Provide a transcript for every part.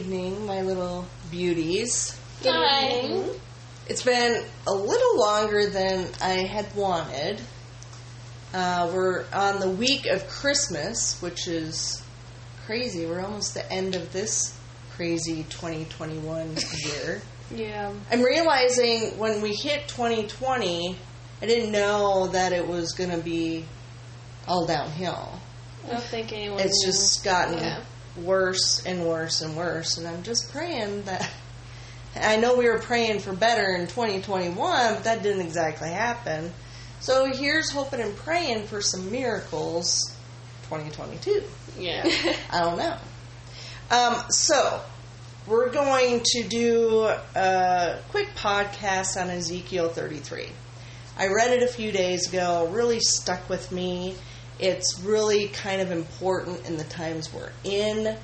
evening, my little beauties. Hi. It's been a little longer than I had wanted. Uh, we're on the week of Christmas, which is crazy. We're almost the end of this crazy 2021 year. Yeah. I'm realizing when we hit 2020, I didn't know that it was going to be all downhill. I don't think anyone. It's knew. just gotten Yeah. Worse and worse and worse. And I'm just praying that. I know we were praying for better in 2021, but that didn't exactly happen. So here's hoping and praying for some miracles 2022. Yeah. I don't know. Um, so, we're going to do a quick podcast on Ezekiel 33. I read it a few days ago, really stuck with me. It's really kind of important in the times we're in.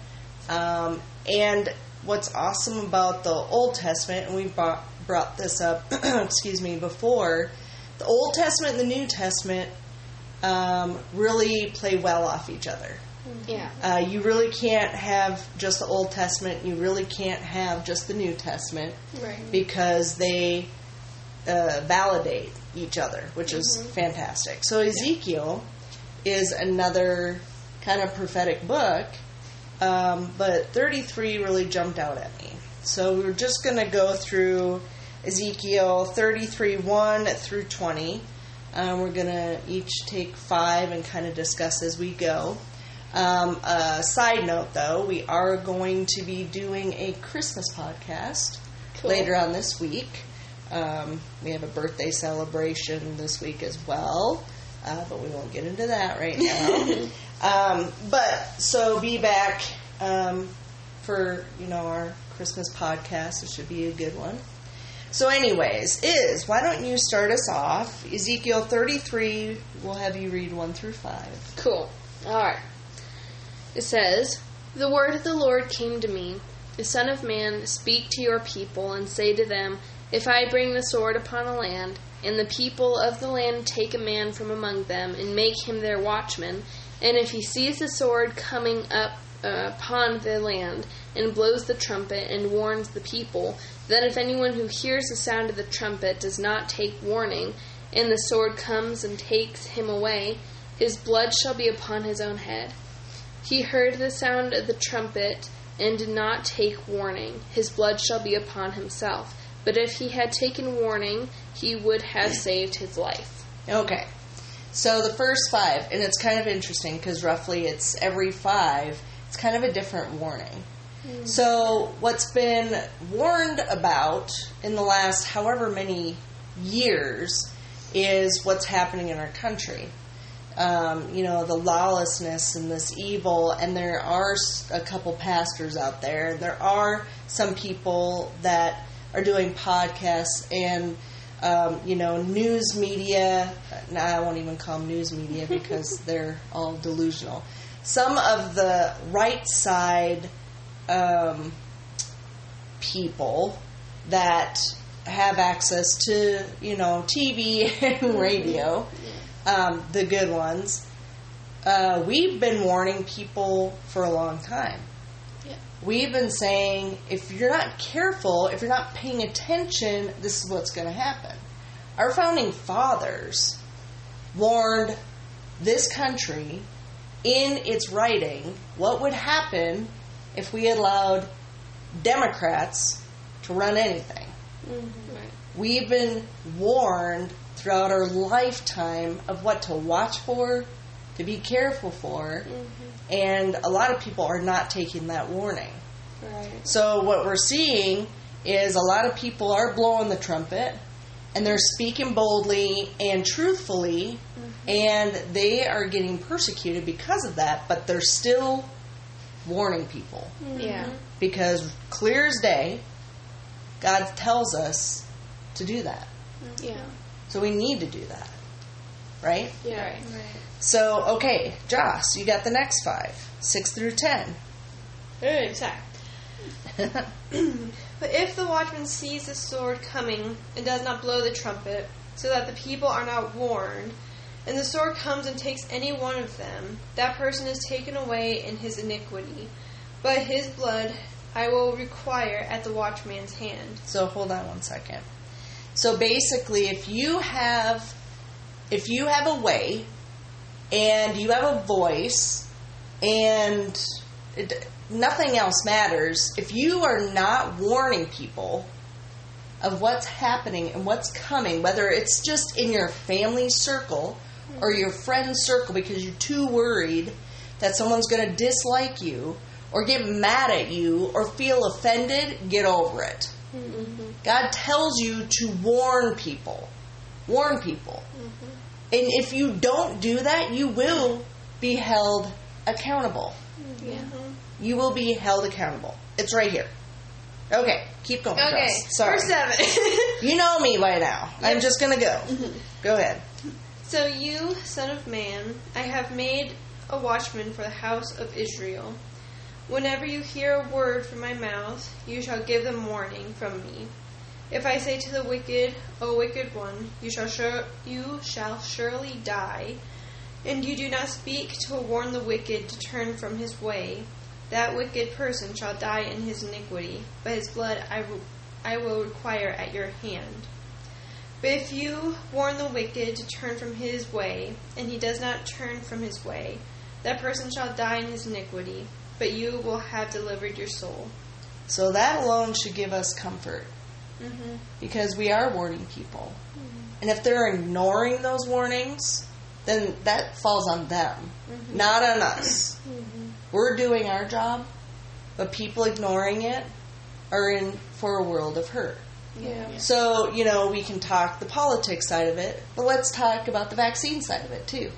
Um, and what's awesome about the Old Testament, and we brought, brought this up, excuse me, before, the Old Testament and the New Testament um, really play well off each other. yeah. Uh, you really can't have just the Old Testament. You really can't have just the New Testament Right. because they uh, validate each other, which is fantastic. So Ezekiel is another kind of prophetic book, um, but 33 really jumped out at me. So we're just going to go through Ezekiel 33 1 through 20. Um, we're going to each take five and kind of discuss as we go. Um, a side note, though, we are going to be doing a Christmas podcast Cool. later on this week. Um, we have a birthday celebration this week as well, uh, but we won't get into that right now. um, but so be back um, for you know our Christmas podcast. It should be a good one. So, anyways, is why don't you start us off? Ezekiel thirty-three. We'll have you read one through five. Cool. All right. It says, "The word of the Lord came to me, the Son of Man, speak to your people and say to them, If I bring the sword upon a land, and the people of the land take a man from among them and make him their watchman, and if he sees the sword coming up uh, upon the land and blows the trumpet and warns the people, then if anyone who hears the sound of the trumpet does not take warning, and the sword comes and takes him away, his blood shall be upon his own head. He heard the sound of the trumpet and did not take warning. His blood shall be upon himself. But if he had taken warning, he would have saved his life. Okay. So the first five, and it's kind of interesting because roughly it's every five, it's kind of a different warning. So, what's been warned about in the last however many years is what's happening in our country. Um, you know, the lawlessness and this evil, and there are a couple pastors out there. There are some people that are doing podcasts and, um, you know, news media. No, I won't even call them news media because they're all delusional. Some of the right side um, people that have access to, you know, TV and radio, um, the good ones. Uh, we've been warning people for a long time. We've been saying if you're not careful, if you're not paying attention, this is what's going to happen. Our founding fathers warned this country in its writing what would happen if we allowed Democrats to run anything. Right. We've been warned throughout our lifetime of what to watch for, to be careful for, mm-hmm. And a lot of people are not taking that warning. Right. So, what we're seeing is a lot of people are blowing the trumpet and they're speaking boldly and truthfully, mm-hmm. and they are getting persecuted because of that, but they're still warning people mm-hmm. Yeah. because clear as day, God tells us to do that. Mm-hmm. Yeah. So we need to do that. Right? Yeah. Right. So, okay, Joss, you got the next five, six through ten. Very exact. But if the watchman sees the sword coming and does not blow the trumpet, so that the people are not warned, and the sword comes and takes any one of them, that person is taken away in his iniquity. But his blood I will require at the watchman's hand. So hold on one second. So basically, if you have, if you have a way, and you have a voice, and it, nothing else matters, if you are not warning people of what's happening and what's coming, whether it's just in your family circle or your friend circle because you're too worried that someone's going to dislike you or get mad at you or feel offended, get over it. Mm-hmm. God tells you to warn people. Warn people. Mm-hmm. And if you don't do that, you will be held accountable. Yeah. You will be held accountable. It's right here. Okay, keep going. Okay, Chris. Sorry. verse 7. You know me by now. I'm just going to go. Mm-hmm. Go ahead. So you, son of man, I have made a watchman for the house of Israel. Whenever you hear a word from my mouth, you shall give them warning from me. If I say to the wicked, O wicked one, you shall you shall surely die, and you do not speak to warn the wicked to turn from his way, that wicked person shall die in his iniquity, but his blood I I will require at your hand. But if you warn the wicked to turn from his way, and he does not turn from his way, that person shall die in his iniquity, but you will have delivered your soul. So that alone should give us comfort Mm-hmm. because we are warning people. Mm-hmm. And if they're ignoring those warnings, then that falls on them, mm-hmm. not on us. Mm-hmm. We're doing our job, but people ignoring it are in for a world of hurt. Yeah. So, you know, we can talk the politics side of it, but let's talk about the vaccine side of it too.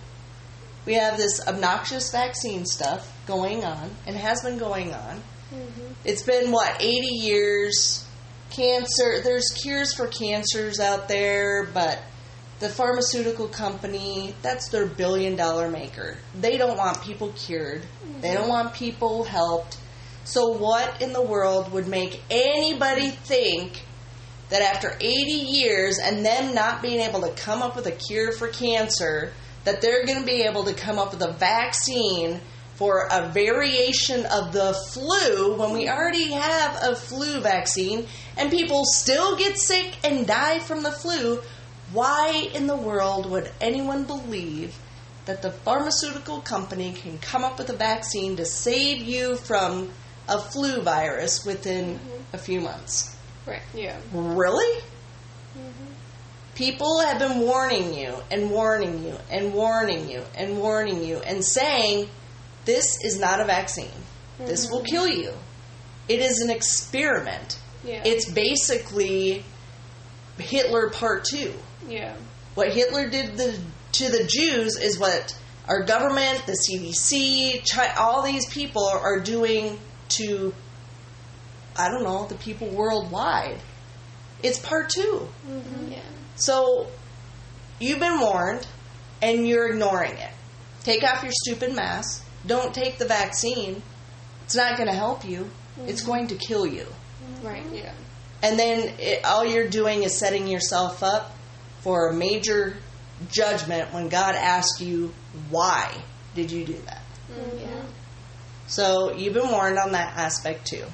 We have this obnoxious vaccine stuff going on and has been going on. It's been, what, 80 years? Cancer, there's cures for cancers out there, but the pharmaceutical company, that's their billion dollar maker. They don't want people cured, they don't want people helped. So, what in the world would make anybody think that after 80 years and them not being able to come up with a cure for cancer, that they're going to be able to come up with a vaccine for a variation of the flu when we already have a flu vaccine and people still get sick and die from the flu? Why in the world would anyone believe that the pharmaceutical company can come up with a vaccine to save you from a flu virus within mm-hmm. a few months? Right. Yeah. Really? Mm-hmm. People have been warning you and warning you and warning you and warning you and saying this is not a vaccine. This will mm-hmm. kill you. It is an experiment. Yeah. It's basically Hitler part 2. yeah. What Hitler did the, to the Jews is what our government, the CDC, Chi- all these people are, are doing to, I don't know, the people worldwide. It's part two. Mm-hmm. Yeah. So you've been warned and you're ignoring it. Take off your stupid mask. Don't take the vaccine. It's not going to help you. It's mm-hmm. going to kill you. Mm-hmm. Right. Yeah. And then it, all you're doing is setting yourself up for a major judgment when God asks you, why did you do that? Mm-hmm. Yeah. So you've been warned on that aspect too.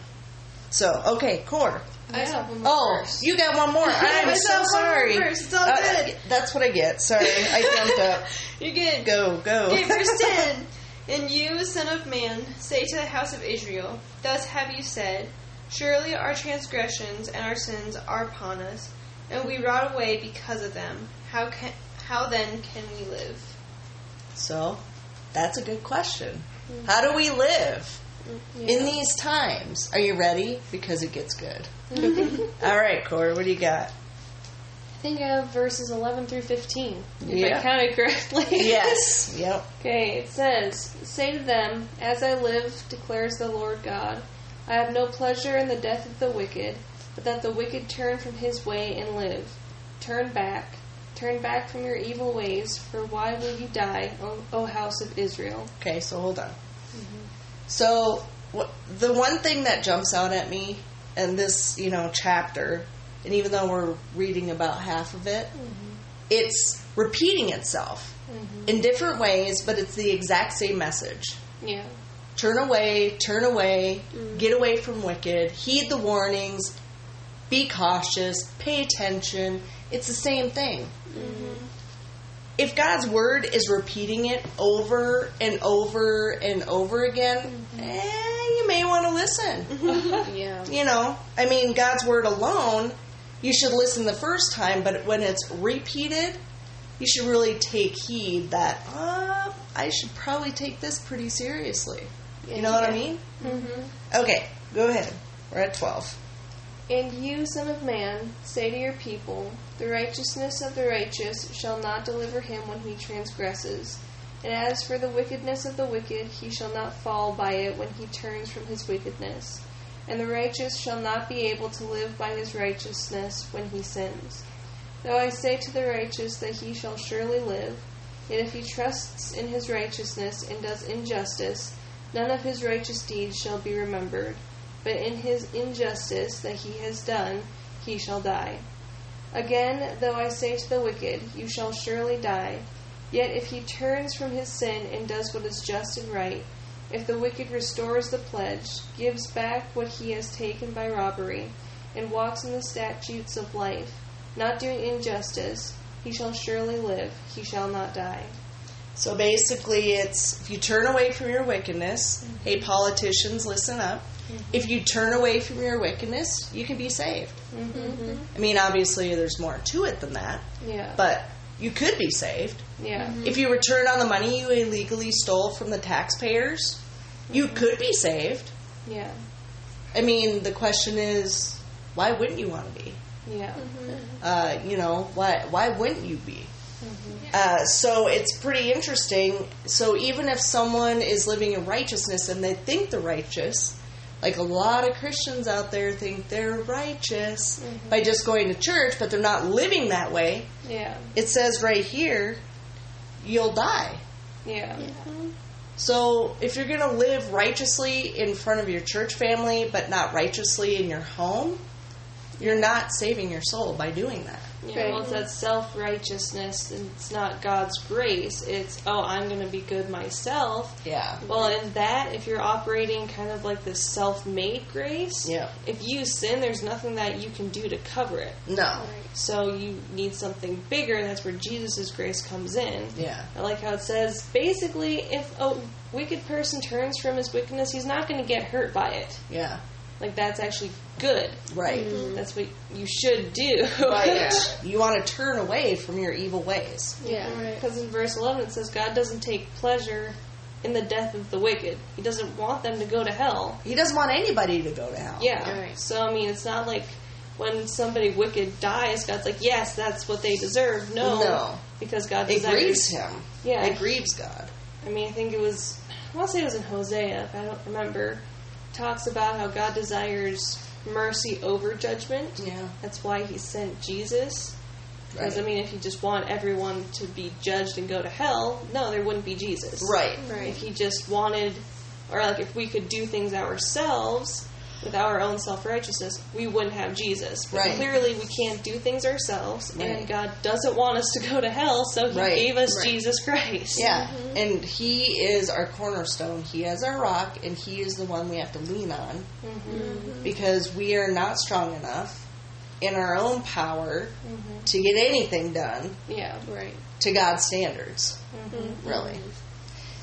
So, okay, Corey. I have one more Oh, verse. you got one more. I'm so saw one more sorry. verse. It's all Uh, good. that's what I get. Sorry, I jumped up. You're good. Go, go. Okay, verse 10. And you, son of man, say to the house of Israel, Thus have you said, Surely our transgressions and our sins are upon us, and we rot away because of them. How can how then can we live? So, that's a good question. Mm-hmm. How do we live mm-hmm. in these times? Are you ready? Because it gets good. Mm-hmm. All right, Corey, what do you got? Think of verses 11 through 15. If Yeah. I counted correctly. Yes. Yep. Okay, it says, Say to them, As I live, declares the Lord God, I have no pleasure in the death of the wicked, but that the wicked turn from his way and live. Turn back. Turn back from your evil ways, for why will you die, O, o house of Israel? Okay, so hold on. Mm-hmm. So, wh- the one thing that jumps out at me in this, you know, chapter, and even though we're reading about half of it, mm-hmm. it's repeating itself mm-hmm. in different ways, but it's the exact same message. Yeah. turn away, turn away, mm. get away from wicked, heed the warnings, be cautious, pay attention. It's the same thing. Mm-hmm. If God's word is repeating it over and over and over again, eh, you may want to listen. Yeah. you know, I mean, God's word alone, you should listen the first time, but when it's repeated, you should really take heed that, uh, I should probably take this pretty seriously. You know what I mean? Mm-hmm. Okay, go ahead. We're at 12. And you, Son of Man, say to your people, The righteousness of the righteous shall not deliver him when he transgresses. And as for the wickedness of the wicked, he shall not fall by it when he turns from his wickedness. And the righteous shall not be able to live by his righteousness when he sins. Though I say to the righteous that he shall surely live, yet if he trusts in his righteousness and does injustice, none of his righteous deeds shall be remembered but in his injustice that he has done, he shall die. Again, though I say to the wicked, You shall surely die, yet if he turns from his sin and does what is just and right, if the wicked restores the pledge, gives back what he has taken by robbery, and walks in the statutes of life, not doing injustice, he shall surely live, he shall not die. So basically, it's if you turn away from your wickedness, mm-hmm. hey, politicians, listen up. Mm-hmm. If you turn away from your wickedness, you can be saved. Mm-hmm. mm-hmm. I mean, obviously, there's more to it than that, Yeah. but you could be saved. yeah. If you return on the money you illegally stole from the taxpayers, you could be saved. Yeah. I mean, the question is, why wouldn't you want to be? Yeah. Uh, you know, why why wouldn't you be? Uh, so it's pretty interesting. So even if someone is living in righteousness and they think they're righteous, like a lot of Christians out there think they're righteous mm-hmm. by just going to church, but they're not living that way. Yeah. It says right here, you'll die. Yeah. So if you're going to live righteously in front of your church family, but not righteously in your home, you're not saving your soul by doing that. Yeah, well, it's that self righteousness, and it's not God's grace. It's, oh, I'm going to be good myself. Yeah. Well, in that, if you're operating kind of like this self made grace, Yeah. if you sin, there's nothing that you can do to cover it. No. So you need something bigger, and that's where Jesus' grace comes in. Yeah. I like how it says basically, if a wicked person turns from his wickedness, he's not going to get hurt by it. Yeah. Like, that's actually good. Right. Mm-hmm. Mm-hmm. That's what you should do. Right. You want to turn away from your evil ways. Yeah. Because in verse 11 it says, God doesn't take pleasure in the death of the wicked. He doesn't want them to go to hell. He doesn't want anybody to go to hell. Yeah. Right. So, I mean, it's not like when somebody wicked dies, God's like, yes, that's what they deserve. No. No. Because God It desires. grieves him. Yeah. It grieves God. I mean, I think it was, I want to say it was in Hosea, if I don't remember. Talks about how God desires mercy over judgment. Yeah. That's why he sent Jesus. Because, Right. I mean, if you just want everyone to be judged and go to hell, no, there wouldn't be Jesus. Right. Right. If he just wanted, or like if we could do things ourselves with our own self righteousness, we wouldn't have Jesus. But Right. clearly, we can't do things ourselves, Right. and God doesn't want us to go to hell, so He Right. gave us Right. Jesus Christ. Yeah. Mm-hmm. And He is our cornerstone. He is our rock, and He is the one we have to lean on mm-hmm. Mm-hmm. because we are not strong enough in our own power to get anything done Yeah. Right. to God's standards. Really.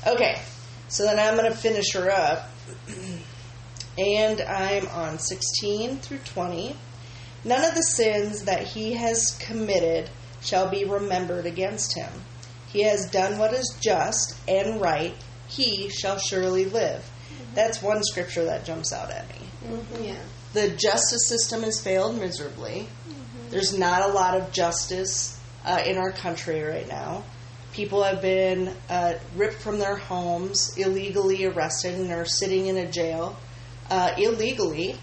Okay. So then I'm going to finish her up. and I'm on 16 through 20. None of the sins that he has committed shall be remembered against him. He has done what is just and right. He shall surely live. That's one scripture that jumps out at me. Yeah. The justice system has failed miserably. There's not a lot of justice uh, in our country right now. People have been uh, ripped from their homes, illegally arrested, and are sitting in a jail uh, illegally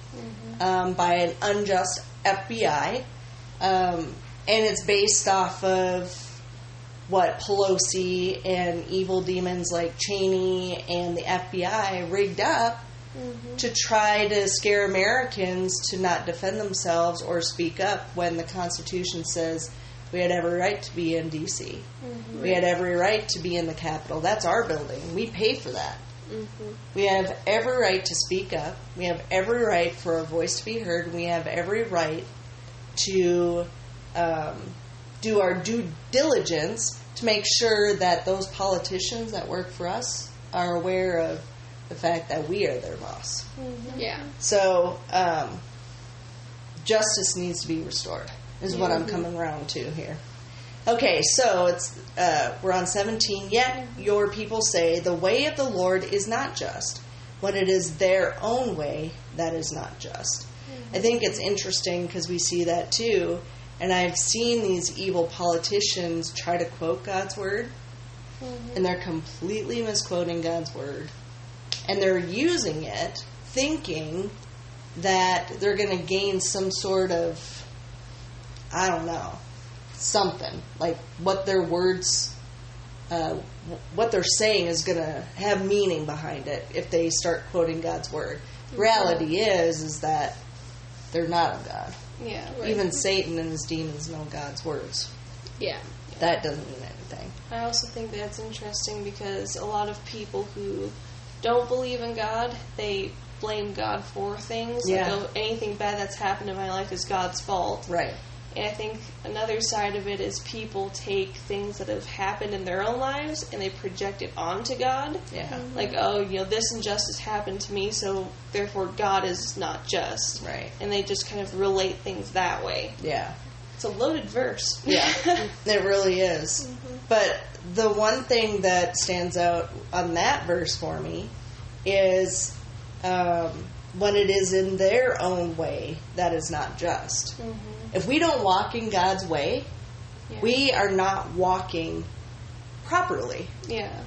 um, by an unjust FBI. Um, and it's based off of what Pelosi and evil demons like Cheney and the FBI rigged up to try to scare Americans to not defend themselves or speak up when the Constitution says we had every right to be in D.C. We had every right to be in the Capitol. That's our building. We pay for that. Mm-hmm. We have every right to speak up. We have every right for our voice to be heard. We have every right to um, do our due diligence to make sure that those politicians that work for us are aware of the fact that we are their boss. Yeah. So, um, justice needs to be restored, is what I'm coming around to here. Okay, so it's uh, we're on 17. Yet mm-hmm. your people say the way of the Lord is not just, when it is their own way that is not just. Mm-hmm. I think it's interesting because we see that too, and I've seen these evil politicians try to quote God's word, mm-hmm. and they're completely misquoting God's word, and they're using it thinking that they're going to gain some sort of, I don't know, something like what their words, uh, what they're saying is going to have meaning behind it if they start quoting God's word. Reality is, is that they're not of God. Yeah. Even Satan and his demons know God's words. Yeah. That doesn't mean anything. I also think that's interesting because a lot of people who don't believe in God, they blame God for things. Yeah. Like, oh, anything bad that's happened in my life is God's fault. Right. And I think another side of it is people take things that have happened in their own lives and they project it onto God. Yeah. Mm-hmm. Like, oh, you know, this injustice happened to me, so therefore God is not just. Right. And they just kind of relate things that way. Yeah. It's a loaded verse. Yeah, it really is. Mm-hmm. But the one thing that stands out on that verse for me is um, when it is in their own way that is not just. Mm-hmm. If we don't walk in God's way, Yeah. we are not walking properly. yeah.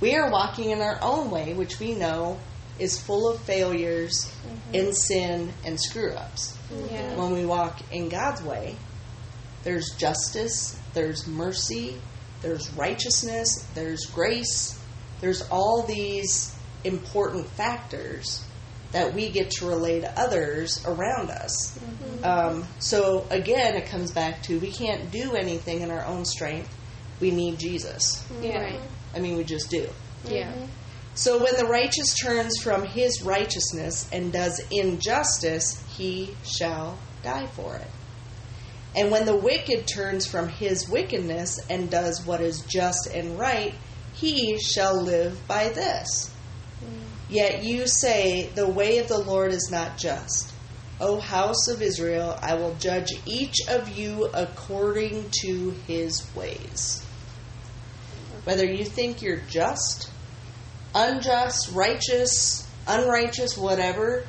We are walking in our own way, which we know is full of failures mm-hmm. and sin and screw ups. Yeah. When we walk in God's way, there's justice, there's mercy, there's righteousness, there's grace, there's all these important factors that we get to relay to others around us. Mm-hmm. Um, so again, it comes back to we can't do anything in our own strength. We need Jesus. Yeah. Right. I mean, we just do. Yeah. So when the righteous turns from his righteousness and does injustice, he shall die for it. And when the wicked turns from his wickedness and does what is just and right, he shall live by this. Yet you say, The way of the Lord is not just. O house of Israel, I will judge each of you according to his ways. Whether you think you're just, unjust, righteous, unrighteous, whatever,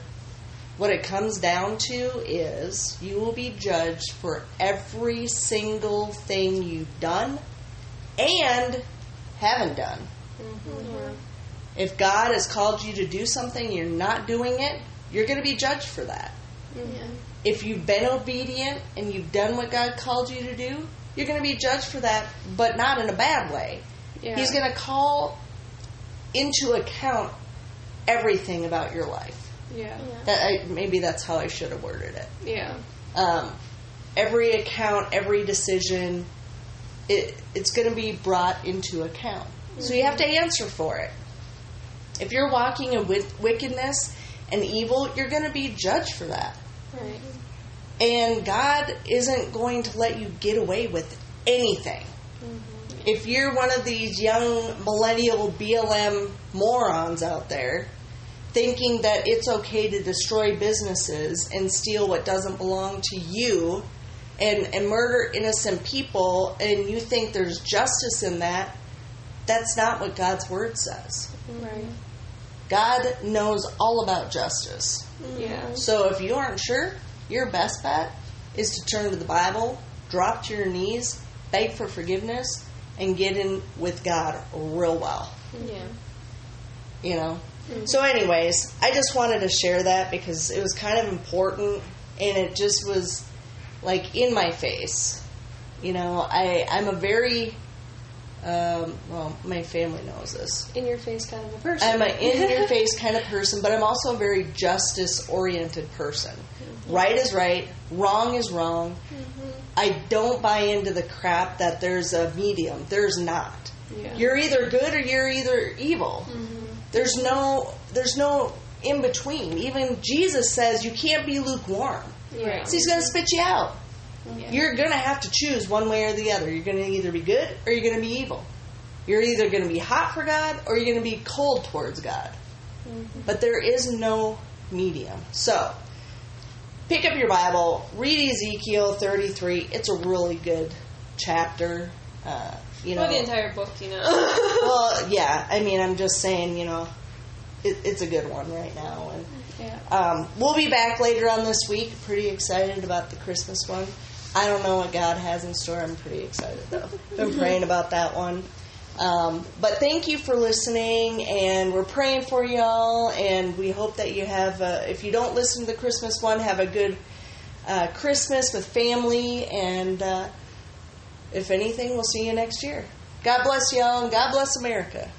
what it comes down to is you will be judged for every single thing you've done and haven't done. Mm-hmm. If God has called you to do something, you're not doing it, you're going to be judged for that. If you've been obedient and you've done what God called you to do, you're going to be judged for that, but not in a bad way. Yeah. He's going to call into account everything about your life. Yeah. That I, maybe that's how I should have worded it. Yeah. Um, every account, every decision, it, it's going to be brought into account. So you have to answer for it. If you're walking in wi- wickedness and evil, you're going to be judged for that. Right. And God isn't going to let you get away with anything. Mm-hmm. If you're one of these young millennial BLM morons out there thinking that it's okay to destroy businesses and steal what doesn't belong to you and, and murder innocent people and you think there's justice in that, that's not what God's word says. Right. God knows all about justice. Yeah. So if you aren't sure, your best bet is to turn to the Bible, drop to your knees, beg for forgiveness, and get in with God real well. Yeah. You know? Mm. So, anyways, I just wanted to share that because it was kind of important and it just was like in my face. You know, I, I'm a very, um, well, my family knows this. In your face kind of a person. I'm an in your face kind of person, but I'm also a very justice oriented person. Mm-hmm. Right is right, wrong is wrong. Mm-hmm. I don't buy into the crap that there's a medium. There's not. Yeah. You're either good or you're either evil. Mm-hmm. There's no there's no in between. Even Jesus says you can't be lukewarm. Yeah. So he's going to spit you out. Yeah. You're going to have to choose one way or the other. You're going to either be good or you're going to be evil. You're either going to be hot for God or you're going to be cold towards God. But there is no medium. So, pick up your Bible, read Ezekiel 33. It's a really good chapter. Uh, you know, Or the entire book, you know. well, yeah. I mean, I'm just saying, you know, it, it's a good one right now. And Yeah. um, we'll be back later on this week. Pretty excited about the Christmas one. I don't know what God has in store. I'm pretty excited though. Been praying about that one. Um, but thank you for listening, and we're praying for y'all. And we hope that you have, uh, if you don't listen to the Christmas one, have a good uh, Christmas with family. And uh, if anything, we'll see you next year. God bless y'all, and God bless America.